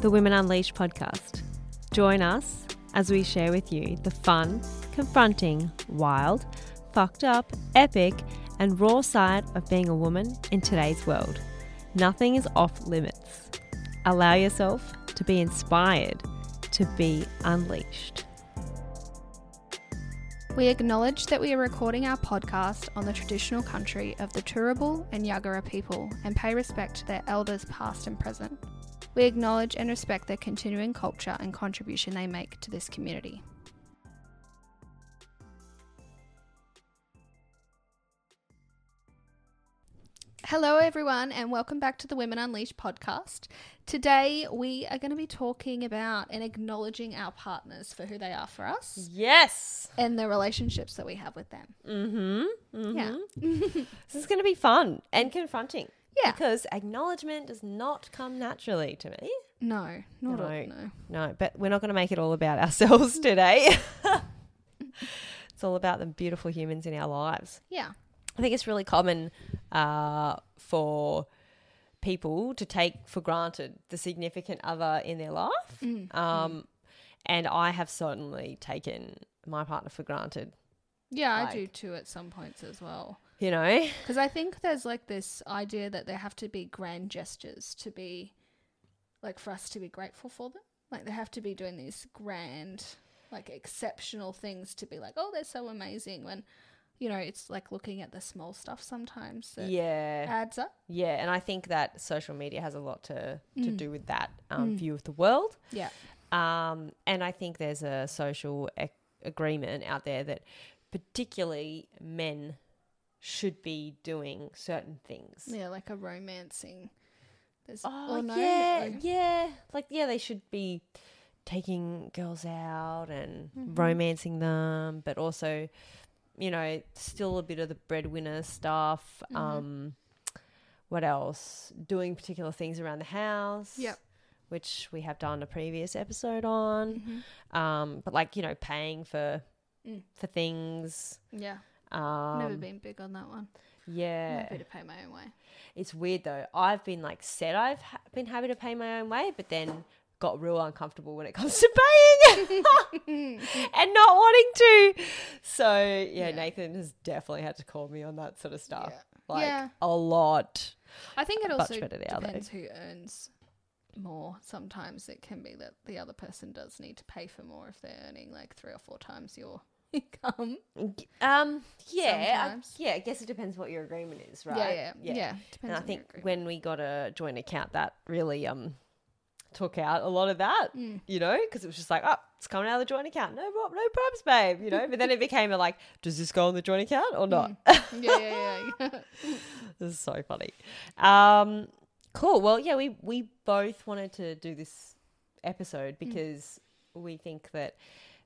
the Women Unleashed podcast. Join us as we share with you the fun, confronting, wild, fucked up, epic, and raw side of being a woman in today's world. Nothing is off limits. Allow yourself to be inspired, to be unleashed. We acknowledge that we are recording our podcast on the traditional country of the Turrbal and Yagara people and pay respect to their elders past and present. We acknowledge and respect their continuing culture and contribution they make to this community. Hello, everyone, and welcome back to the Women Unleashed podcast. Today, we are going to be talking about and acknowledging our partners for who they are for us Yes. and the relationships that we have with them. Mm-hmm. Yeah. This is going to be fun and confronting. Yeah. Because acknowledgement does not come naturally to me. No, not No. all. No. No, but we're not going to make it all about ourselves today. it's all about the beautiful humans in our lives. Yeah. I think it's really common uh, for people to take for granted the significant other in their life. Mm. Um, and I have certainly taken my partner for granted, Yeah, I do too at some points as well. You know? Because I think there's like this idea that there have to be grand gestures to be, like, for us to be grateful for them. Like, they have to be doing these grand, like, exceptional things to be like, oh, they're so amazing. When, you know, it's like looking at the small stuff sometimes that Yeah. adds up. Yeah. And I think that social media has a lot to, to Mm. do with that um, view of the world. Yeah. Um, and I think there's a social ec- agreement out there that particularly men should be doing certain things. Yeah, like a romancing. There's, Oh, no, yeah, no. yeah. Like, yeah, they should be taking girls out and Mhm. romancing them, but also, you know, still a bit of the breadwinner stuff. Mhm. Um, what else? Doing particular things around the house. Yep. Which we have done a previous episode on. Mhm. Um, but like you know, paying for Mm. for things. Yeah. Um, Never been big on that one. Yeah, Happy to pay my own way. it's weird though. I've been like said I've ha- been happy to pay my own way, but then got real uncomfortable when it comes to paying and not wanting to. So yeah, Yeah. Nathan has definitely had to call me on that sort of stuff. Yeah. Like Yeah. a lot. I think it also better now, though. depends who earns more. Sometimes it can be that the other person does need to pay for more if they're earning like three or four times your income. Um. Yeah. I, Sometimes. yeah. I guess it depends what your agreement is, right? Yeah, yeah, yeah. Depends And I on your think agreement. when we got a joint account, that really um took out a lot of that. Mm. You know, because it was just like, oh, it's coming out of the joint account. No, prob- no problems, babe. You know, but then it became a like, does this go on the joint account or not? yeah, yeah, yeah. this is so funny. Um, cool. Well, yeah, we we both wanted to do this episode Mm. because we think that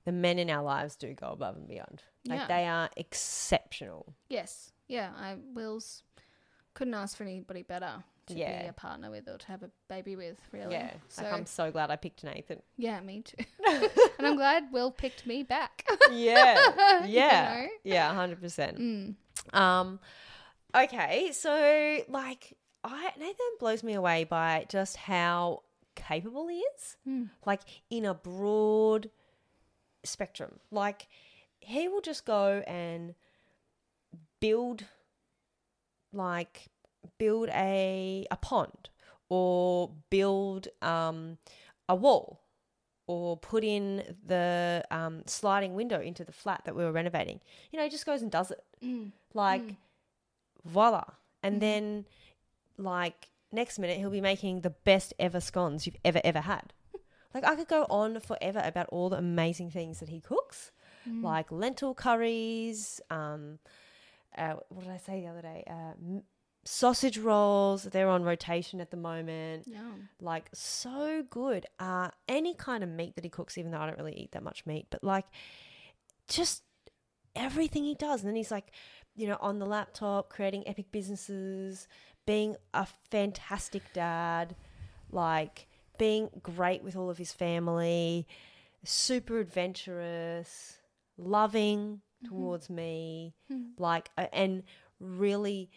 the men in our lives do go above and beyond. Like Yeah. they are exceptional. yes, yeah. I Will's couldn't ask for anybody better to be a partner with or to have a baby with. Really. Yeah. So like I'm so glad I picked Nathan. yeah, me too. and I'm glad Will picked me back. Yeah. You Yeah. know? Yeah, hundred percent. Mm. Um okay, so like I Nathan blows me away by just how capable he is. Mm. Like in a broad spectrum. Like he will just go and build like build a a pond or build um a wall or put in the um, sliding window into the flat that we were renovating. You know, he just goes and does it. Mm. Like, Mm. voila. And Mhm. then, like, next minute, he'll be making the best ever scones you've ever, ever had. Like, I could go on forever about all the amazing things that he cooks, Mm. like lentil curries. Um, uh, what did I say the other day? Uh, sausage rolls. They're on rotation at the moment. Yum. Like, so good. Uh, any kind of meat that he cooks, even though I don't really eat that much meat, but like, just everything he does. And then he's like, you know, on the laptop, creating epic businesses, being a fantastic dad, like being great with all of his family, super adventurous, loving towards me, Mm. like, and really,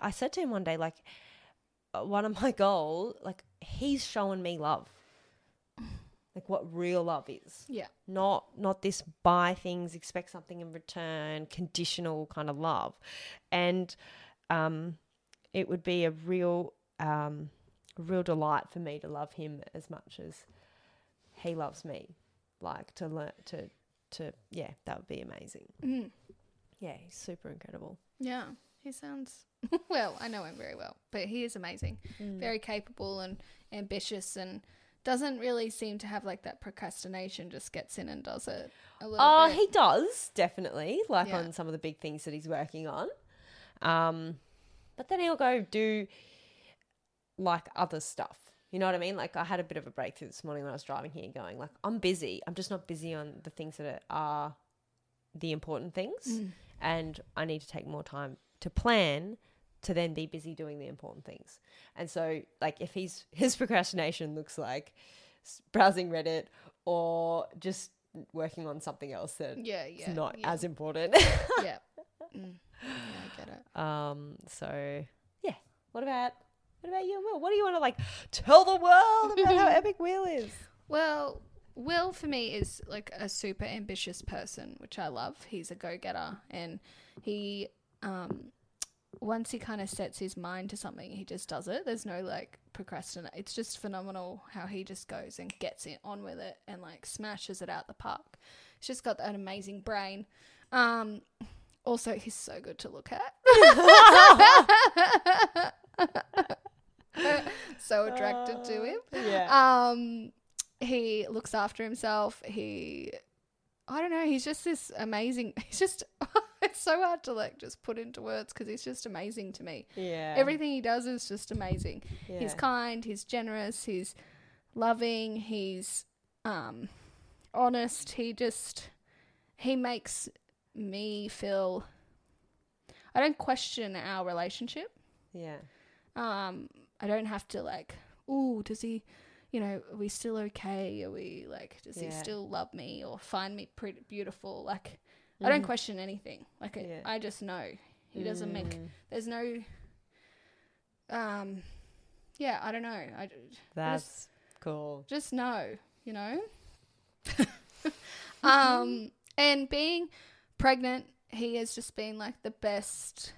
I said to him one day, like, uh, one of my goals, like, he's showing me love. like what real love is. Yeah. Not not this buy things, expect something in return, conditional kind of love. And um it would be a real um real delight for me to love him as much as he loves me. Like to learn to to yeah, that would be amazing. Mm. Yeah, he's super incredible. Yeah. He sounds well, I know him very well, but he is amazing. Very capable and ambitious and doesn't really seem to have like that procrastination, just gets in and does it a little Oh, bit. he does definitely, like Yeah. on some of the big things that he's working on. Um, but then he'll go do like other stuff. You know what I mean? Like I had a bit of a breakthrough this morning when I was driving here, going like, I'm busy. I'm just not busy on the things that are the important things, Mm. and I need to take more time to plan to then be busy doing the important things. And so, like, if he's his procrastination looks like browsing Reddit or just working on something else that yeah, it's yeah. not yeah. as important. yeah. Mm. yeah, I get it. um. So yeah. What about what about you, Will? What do you want to like tell the world about how epic Will is? Well, Will for me is like a super ambitious person, which I love. He's a go getter and he um once he kind of sets his mind to something, he just does it. There's no like procrastinate. It's just phenomenal how he just goes and gets it on with it and like smashes it out the park. He's just got an amazing brain. Um also he's so good to look at. so attracted to him. Yeah. Um, he looks after himself. He, I don't know. He's just this amazing. He's just. it's so hard to like just put into words because he's just amazing to me. yeah. Everything he does is just amazing. He's kind. He's generous. He's loving. He's um honest. He just he makes me feel. I don't question our relationship Yeah. Um i don't have to like oh, does he you know are we still okay? Are we like does he still love me or find me pretty beautiful? Like i don't Mhm. question anything. Like I- Yeah. i just know. He doesn't make Mm, there's no um yeah i don't know. I That's cool. just know you know? Um and being pregnant he has just been like the best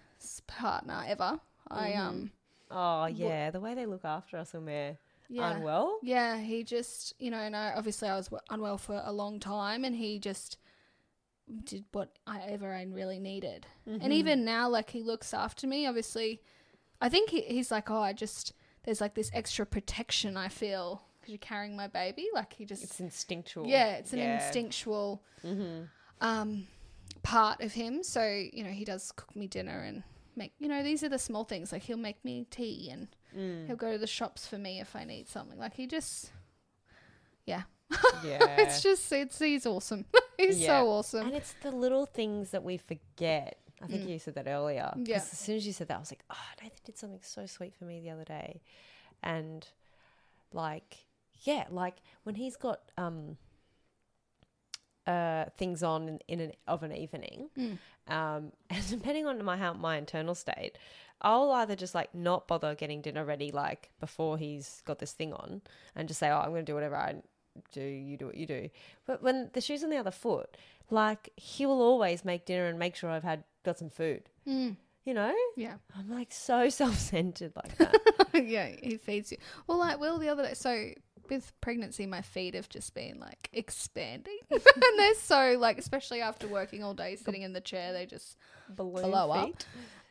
partner ever. I Mhm. um Oh yeah, the way they look after us when we're yeah unwell. Yeah, he just, you know, and I obviously I was unwell for a long time, and he just did what I ever I really needed. Mm-hmm. And even now, like he looks after me. Obviously, I think he, he's like, oh, I just there's like this extra protection I feel because you're carrying my baby. Like he just, It's instinctual. yeah, it's an Yeah. instinctual Mm-hmm. um part of him. So you know, he does cook me dinner and make you know these are the small things. Like he'll make me tea and Mm. he'll go to the shops for me if I need something. Like he just, yeah, Yeah. it's just it's he's awesome. he's Yeah. so awesome. And it's the little things that we forget. I think Mm. you said that earlier. Yeah. As soon as you said that, I was like, oh, Nathan did something so sweet for me the other day. And like, yeah, like when he's got um uh things on in, in an of an evening, Mm. um, and depending on my how my internal state, I'll either just like not bother getting dinner ready like before he's got this thing on, and just say, oh, I'm going to do whatever I do. You do what you do. But when the shoe's on the other foot, like he will always make dinner and make sure I've had got some food. Mm, You know, yeah, I'm like so self centered like that. yeah. He feeds you. Well, like Will the other day. So with pregnancy, my feet have just been like expanding, and they're so like, especially after working all day sitting in the chair, they just Balloon blow up.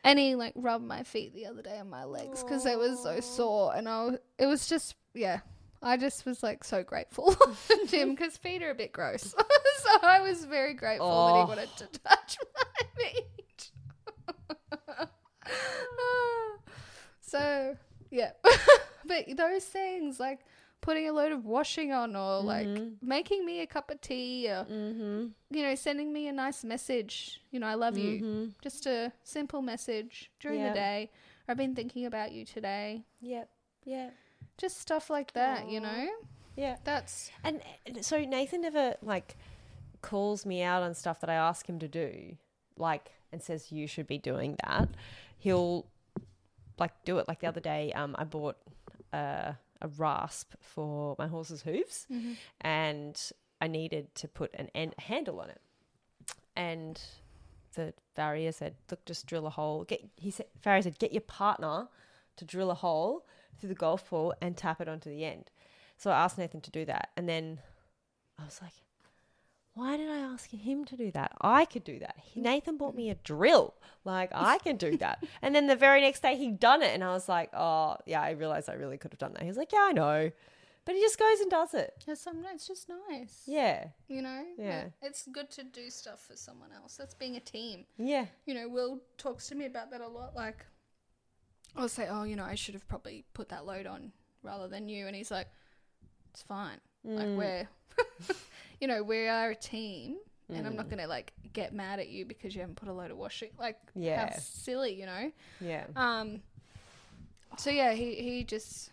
And he like rubbed my feet the other day on my legs because they were so sore, and I was, it was just yeah. I just was like so grateful to him because feet are a bit gross, so I was very grateful that Oh. he wanted to touch my feet. Ah. so yeah, but those things like putting a load of washing on or like Mhm. making me a cup of tea or Mm-hmm. you know sending me a nice message, you know I love you Mm-hmm. just a simple message during Yeah. the day. I've been thinking about you today. Yep. Yeah. Just stuff like that, you know? Yeah. That's And and so Nathan never like calls me out on stuff that I ask him to do, like and says you should be doing that. He'll like do it. Like the other day, um, I bought uh, a rasp for my horse's hooves, Mm-hmm. and I needed to put an end handle on it. And the farrier said, "Look, just drill a hole." Get he said, farrier said, "Get your partner to drill a hole through the golf ball and tap it onto the end." So I asked Nathan to do that, and then I was like, "Why did I ask him to do that? I could do that." He, Nathan bought me a drill, like I can do that. and then the very next day he'd done it, and I was like, "Oh, yeah, I realized I really could have done that." He was like, "Yeah, I know," but he just goes and does it. Yeah, sometimes it's just nice. Yeah, You know? Yeah. It's good to do stuff for someone else. That's being a team. yeah, You know, Will talks to me about that a lot. Like, I'll say, oh, you know, I should have probably put that load on rather than you. And he's like, it's fine. Mm. Like, we're, you know, we are a team. And I'm not going to, like, get mad at you because you haven't put a load of washing. Like, Yeah. how silly, you know? yeah, Um. So yeah, he he just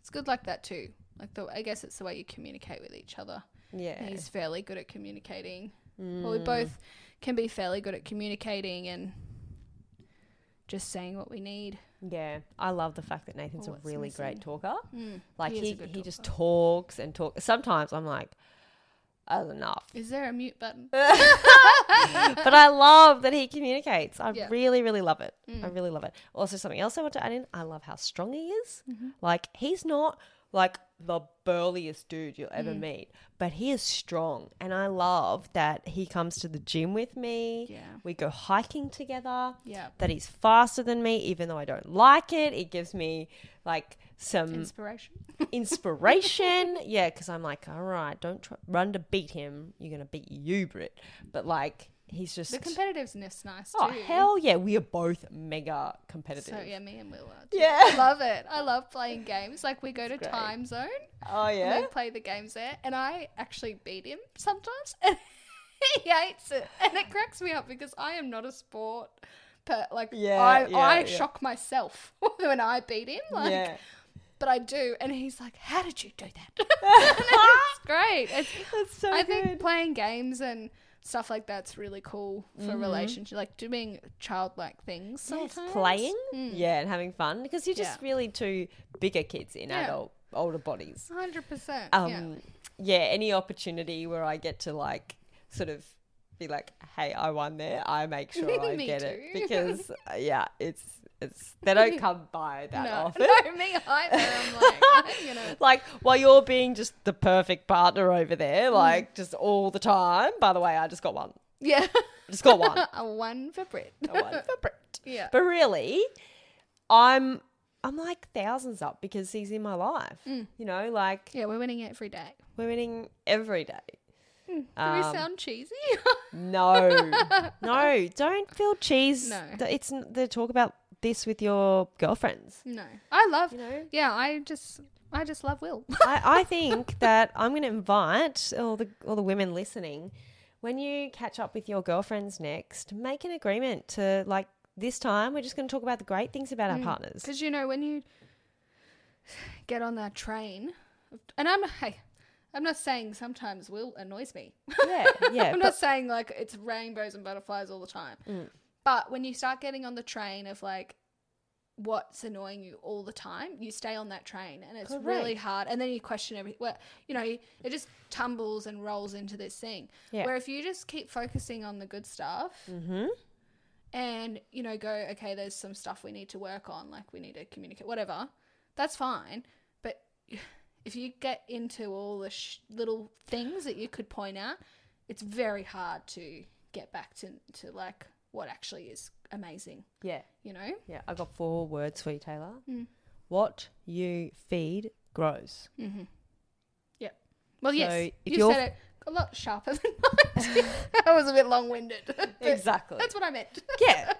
it's good like that too. Like the I guess it's the way you communicate with each other. yeah. He's fairly good at communicating. Well, Mm. we both can be fairly good at communicating and just saying what we need. Yeah, I love the fact that Nathan's Or a really missing. great talker. Mm, Like he he he, just talks and talks. Sometimes I'm like, that's enough. Is there a mute button? but I love that he communicates. I Yeah. really, really love it. I Mm. really love it. Also, something else I want to add in. I love how strong he is. Mm-hmm. Like he's not like the burliest dude you'll Mm. ever meet, but he is strong, and I love that he comes to the gym with me. Yeah. We go hiking together. Yeah. that he's faster than me, even though I don't like it. It gives me like some Inspiration. inspiration. yeah, because I'm like, all right, don't try, run to beat him. You're gonna beat you, Britt. But like, he's just The competitiveness nice oh too. hell yeah, we are both mega competitive. So yeah, me and Will are. too. Yeah. I love it. I love playing games. Like we go to great. Time Zone. Oh yeah, we play the games there, and I actually beat him sometimes, and he hates it, and it cracks me up because I am not a sport. But like, Yeah, I yeah, I yeah. shock myself when I beat him. Like, yeah. but I do, and he's like, "How did you do that?" it's great. It's, That's so I good. think playing games and stuff like that's really cool for relationship, like doing childlike things. Yes, playing, Mm. yeah, and having fun because you're just Yeah. really two bigger kids in Yeah. adult older bodies. hundred percent. um yeah. yeah. any opportunity where i get to like sort of be like hey i won there i make sure i get too. it because uh, yeah it's it's they don't come by that no, often no, me either. I'm like, you know, like while you're being just the perfect partner over Mm. there like just all the time by the way i just got one yeah. I just got one a one for Britt. A one for Britt. Yeah. but really i'm i'm like thousands up because he's in my life Mm. you know like Yeah, we're winning every day. we're winning every day Do we Um, sound cheesy? No, no, don't feel cheese. No. It's the talk about this with your girlfriends. no. I love You know, Yeah, I just I just love Will. I, I think that I'm going to invite all the all the women listening. When you catch up with your girlfriends next, make an agreement to like this time we're just going to talk about the great things about our partners. Because you know when you get on that train, and I'm hey, I'm not saying sometimes Will annoys me. Yeah, yeah. I'm not saying like it's rainbows and butterflies all the time. Mm. But when you start getting on the train of like what's annoying you all the time, you stay on that train and it's really hard. And then you question every, well, you know, it just tumbles and rolls into this thing. Yeah. Where if you just keep focusing on the good stuff Mhm. and, you know, go, okay, there's some stuff we need to work on, like we need to communicate, whatever, that's fine. But if you get into all the sh- little things that you could point out, it's very hard to get back to, to like what actually is amazing, Yeah, you know? yeah. I got four words for you, Taylor. Mm. What you feed grows. Mm-hmm. Yeah. Well, So yes, if you said it a lot sharper than mine. I was a bit long-winded. Exactly. That's what I meant. yeah.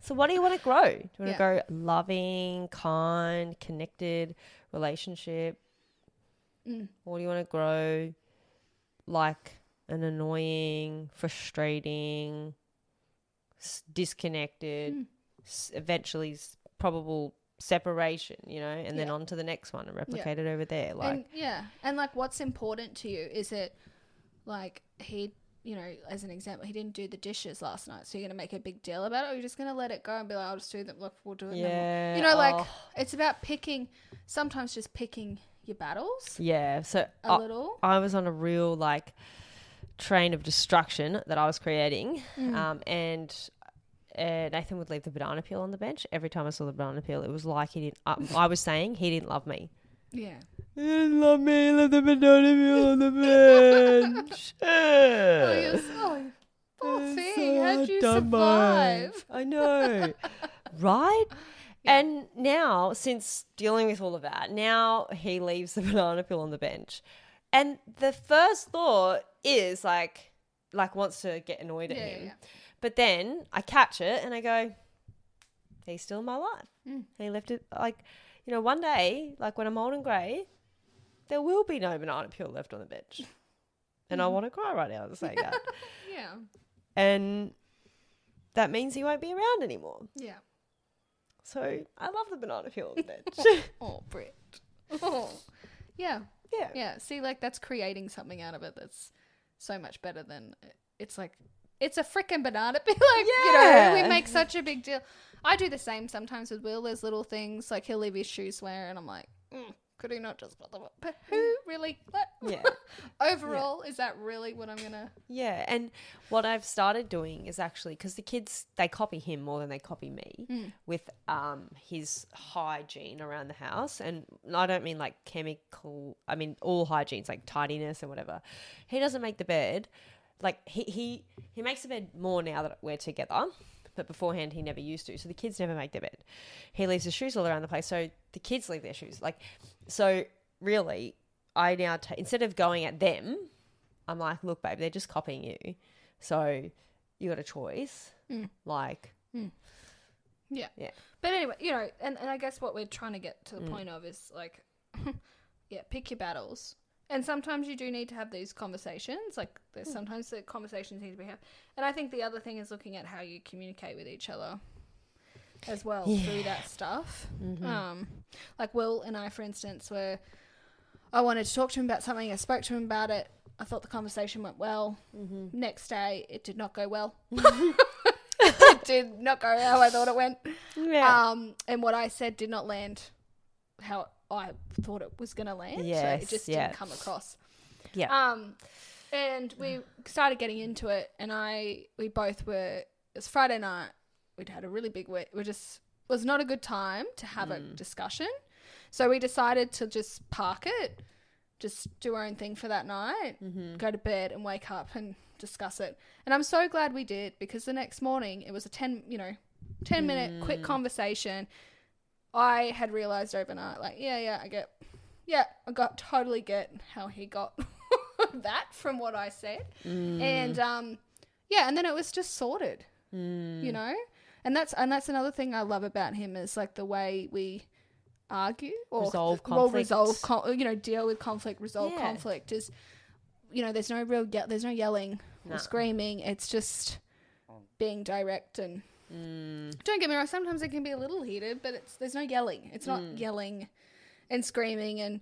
So what do you want to grow? Do you want Yeah. to grow loving, kind, connected relationship? Mm. Or do you want to grow like an annoying, frustrating, disconnected, Mm. s- eventually s- probable separation, you know, and then Yeah. on to the next one and replicate it over there. Like, and yeah, and like, what's important to you? Is it like he you know, as an example, he didn't do the dishes last night, so you're gonna make a big deal about it, or you're just gonna let it go and be like, I'll just do them. Look, we'll do it. then we'll-" Yeah. You know, like oh, it's about picking. Sometimes just picking your battles yeah. So a I, little. I was on a real like train of destruction that I was creating, Mm. um, and. Uh, Nathan would leave the banana peel on the bench. Every time I saw the banana peel, it was like he didn't. Uh, I was saying he didn't love me. Yeah. He didn't love me. He left the banana peel on the bench. Oh, you're so poor It's thing. so How'd you survive? I know, right? Yeah. And now, since dealing with all of that, now he leaves the banana peel on the bench, and the first thought is like, like wants to get annoyed at Yeah, him, yeah, but then I catch it and I go, he's still in my life. Mm. He left it like, you know, one day, like when I'm old and grey, there will be no banana peel left on the bench, and I want to cry right now to say that, Yeah. and that means he won't be around anymore. Yeah. So I love the banana peel on the bench. Oh, Britt. Oh. Yeah. yeah. Yeah. See, like that's creating something out of it that's so much better than it's like it's a freaking banana peel. like you know, we make such a big deal. I do the same sometimes with Will. There's little things like he'll leave his shoes somewhere, and I'm like, mm, could he not just put them up? But who really? What? Yeah. Overall, is that really what I'm gonna? Yeah. And what I've started doing is actually because the kids they copy him more than they copy me Mm. with um his hygiene around the house, and I don't mean like chemical. I mean all hygiene's like tidiness and whatever. He doesn't make the bed. Like he he he makes the bed more now that we're together. But beforehand, he never used to. So the kids never make their bed. He leaves his shoes all around the place. So the kids leave their shoes. Like, so really, I now take instead of going at them, I'm like, look, babe, they're just copying you. So you got a choice. Mm. Like, Yeah. Yeah. But anyway, you know, and, and I guess what we're trying to get to the Mm. point of is like, yeah, pick your battles. And sometimes you do need to have these conversations. Like, there's Mm. sometimes the conversations need to be had. And I think the other thing is looking at how you communicate with each other as well through that stuff. mhm. Um, like Will and I, for instance, were I wanted to talk to him about something. I spoke to him about it. I thought the conversation went well. Mhm. Next day, it did not go well. it did not go how I thought it went. yeah. Um, and what I said did not land how I thought it was going to land. so it just yeah. didn't come across. Yeah. Um, and we started getting into it, and I we both were. It was Friday night. We'd had a really big week. We just it was not a good time to have a Mm. discussion, so we decided to just park it, just do our own thing for that night, mm-hmm. go to bed, and wake up and discuss it. And I'm so glad we did because the next morning it was a ten, you know, ten minute quick Mm. conversation. I had realized overnight, like, yeah, yeah, I get, yeah, I got totally get how he got that from what I said, Mm. and um, yeah, and then it was just sorted, Mm. you know, and that's and that's another thing I love about him is like the way we argue or Resolve well resolve con- you know deal with conflict resolve Yeah. conflict is you know there's no real ye- there's no yelling No. or screaming it's just being direct and Mm. don't get me wrong sometimes it can be a little heated but it's there's no yelling it's not Mm. yelling and screaming and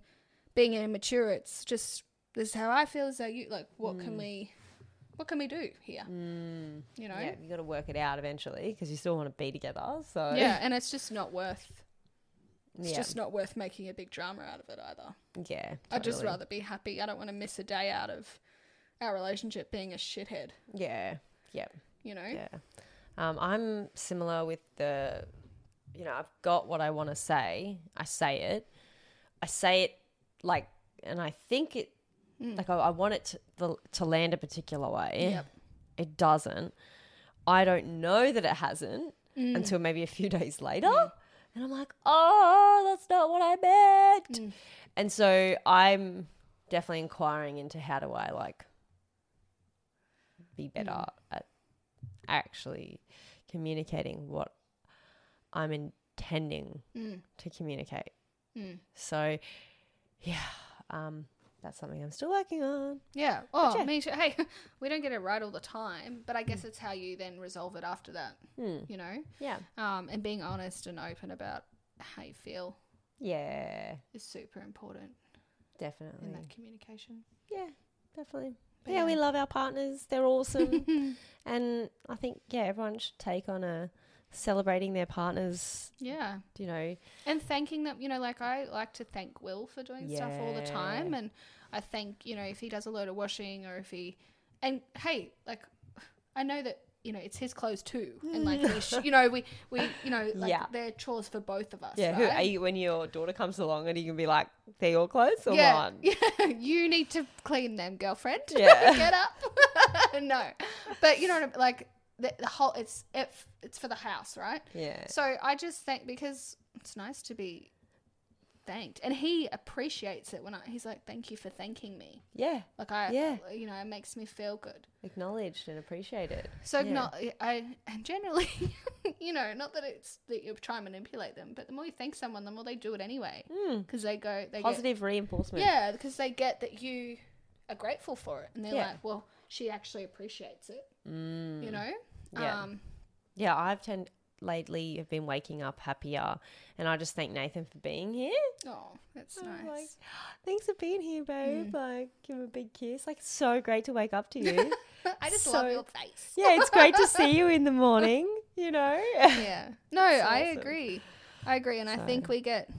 being immature it's just this is how i feel is that you like what can Mm. we what can we do here Mm. you know Yeah, you got to work it out eventually because you still want to be together. So yeah and it's just not worth it's yeah, just not worth making a big drama out of it either yeah. i'd just rather be happy i don't want to miss a day out of our relationship being a shithead Yeah, Yep. you know yeah. Um, I'm similar with the, you know, I've got what I want to say. I say it. I say it like, and I think it Mm. like I, I want it to the, to land a particular way. Yep. It doesn't. I don't know that it hasn't Mm. until maybe a few days later. Yeah. And I'm like, oh, that's not what I meant. Mm. And so I'm definitely inquiring into how do I like be better Mm. at actually communicating what I'm intending Mm. to communicate. Mm. So, yeah, um, that's something I'm still working on. Yeah. Oh, yeah. me too. Hey, we don't get it right all the time, but I guess it's how you then resolve it after that, Hmm. you know? Yeah. Um, and being honest and open about how you feel Yeah, is super important Definitely. in that communication. Yeah, definitely. But yeah, we love our partners. They're awesome. and I think, yeah, everyone should take on a celebrating their partners, yeah. you know. and thanking them you know like i like to thank will for doing stuff all the time and i thank you know if he does a load of washing or if he and hey like i know that you know it's his clothes too and like we sh- you know we we you know like Yeah. they're chores for both of us Yeah, who right? are you when your daughter comes along and you can be like, they're your clothes or yeah, mine? yeah, you need to clean them, girlfriend. Yeah. get up. no, but you know, what I mean? like the, the whole it's it, it's for the house, right? Yeah. So I just think because it's nice to be thanked, and he appreciates it when I, he's like, "Thank you for thanking me." Yeah. Like I, Yeah. you know, it makes me feel good. Acknowledged and appreciated. So Yeah. not I and generally, you know, not that it's that you try and manipulate them, but the more you thank someone, the more they do it anyway Mm. because they go they get Positive reinforcement. yeah because they get that you are grateful for it, and they're Yeah. like, well, she actually appreciates it, Mm. you know. Yeah. Um, Yeah, I've tend lately have been waking up happier and I just thank Nathan for being here. oh, that's I'm nice. like, Thanks for being here, babe. Mm. Like, give him a big kiss. Like, so great to wake up to you. I just so- love your face. yeah, it's great to see you in the morning, you know? yeah. No, It's I awesome. agree. I agree, and I think we get,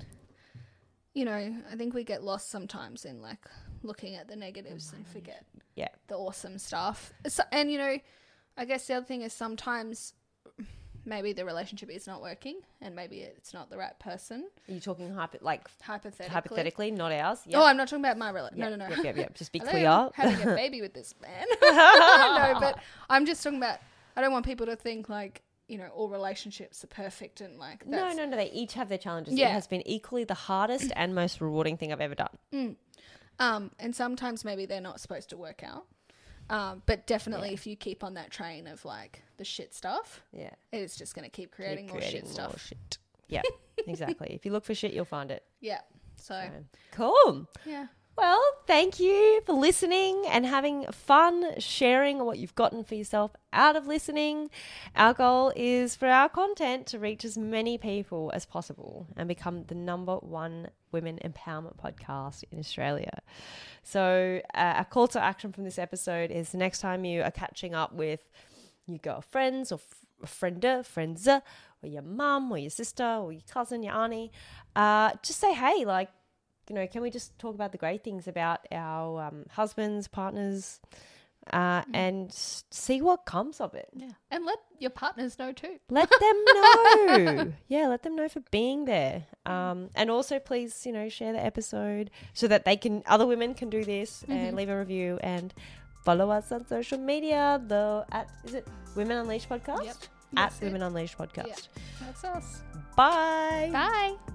you know, I think we get lost sometimes in like looking at the negatives and forget Yeah. the awesome stuff. So, and you know, I guess the other thing is sometimes maybe the relationship is not working, and maybe it's not the right person. Are you talking hypo- like Hypothetically. hypothetically, not ours? Oh, I'm not talking about my relationship. Yep, No, no, no. Yep, yep, yep. Just be clear. having a baby with this man. no, but I'm just talking about. I don't want people to think like you know all relationships are perfect and like No, that's, no, no. They each have their challenges. It Yeah. has been equally the hardest and most rewarding thing I've ever done. Um, and sometimes maybe they're not supposed to work out. Um, but definitely if you keep on that train of like the shit stuff, Yeah. it's just going to keep Keep creating more shit stuff. more shit. Yeah, exactly. If you look for shit, you'll find it. Yeah. So, So, cool. yeah. Well, thank you for listening and having fun sharing what you've gotten for yourself out of listening. Our goal is for our content to reach as many people as possible and become the number one women empowerment podcast in Australia. So, uh, a call to action from this episode is the next time you are catching up with your girlfriends or f- friender, friends, or your mum or your sister or your cousin, your auntie, uh, just say, hey, like, you know, can we just talk about the great things about our um, husbands, partners, uh, and see what comes of it? Yeah. And let your partners know too. Let them know. yeah, let them know for being there. Um, and also, please, you know, share the episode so that they can, other women can do this and leave a review and follow us on social media. The at is it Women Unleashed podcast? Yep. At That's it. Women Unleashed podcast. That's us. Bye. Bye.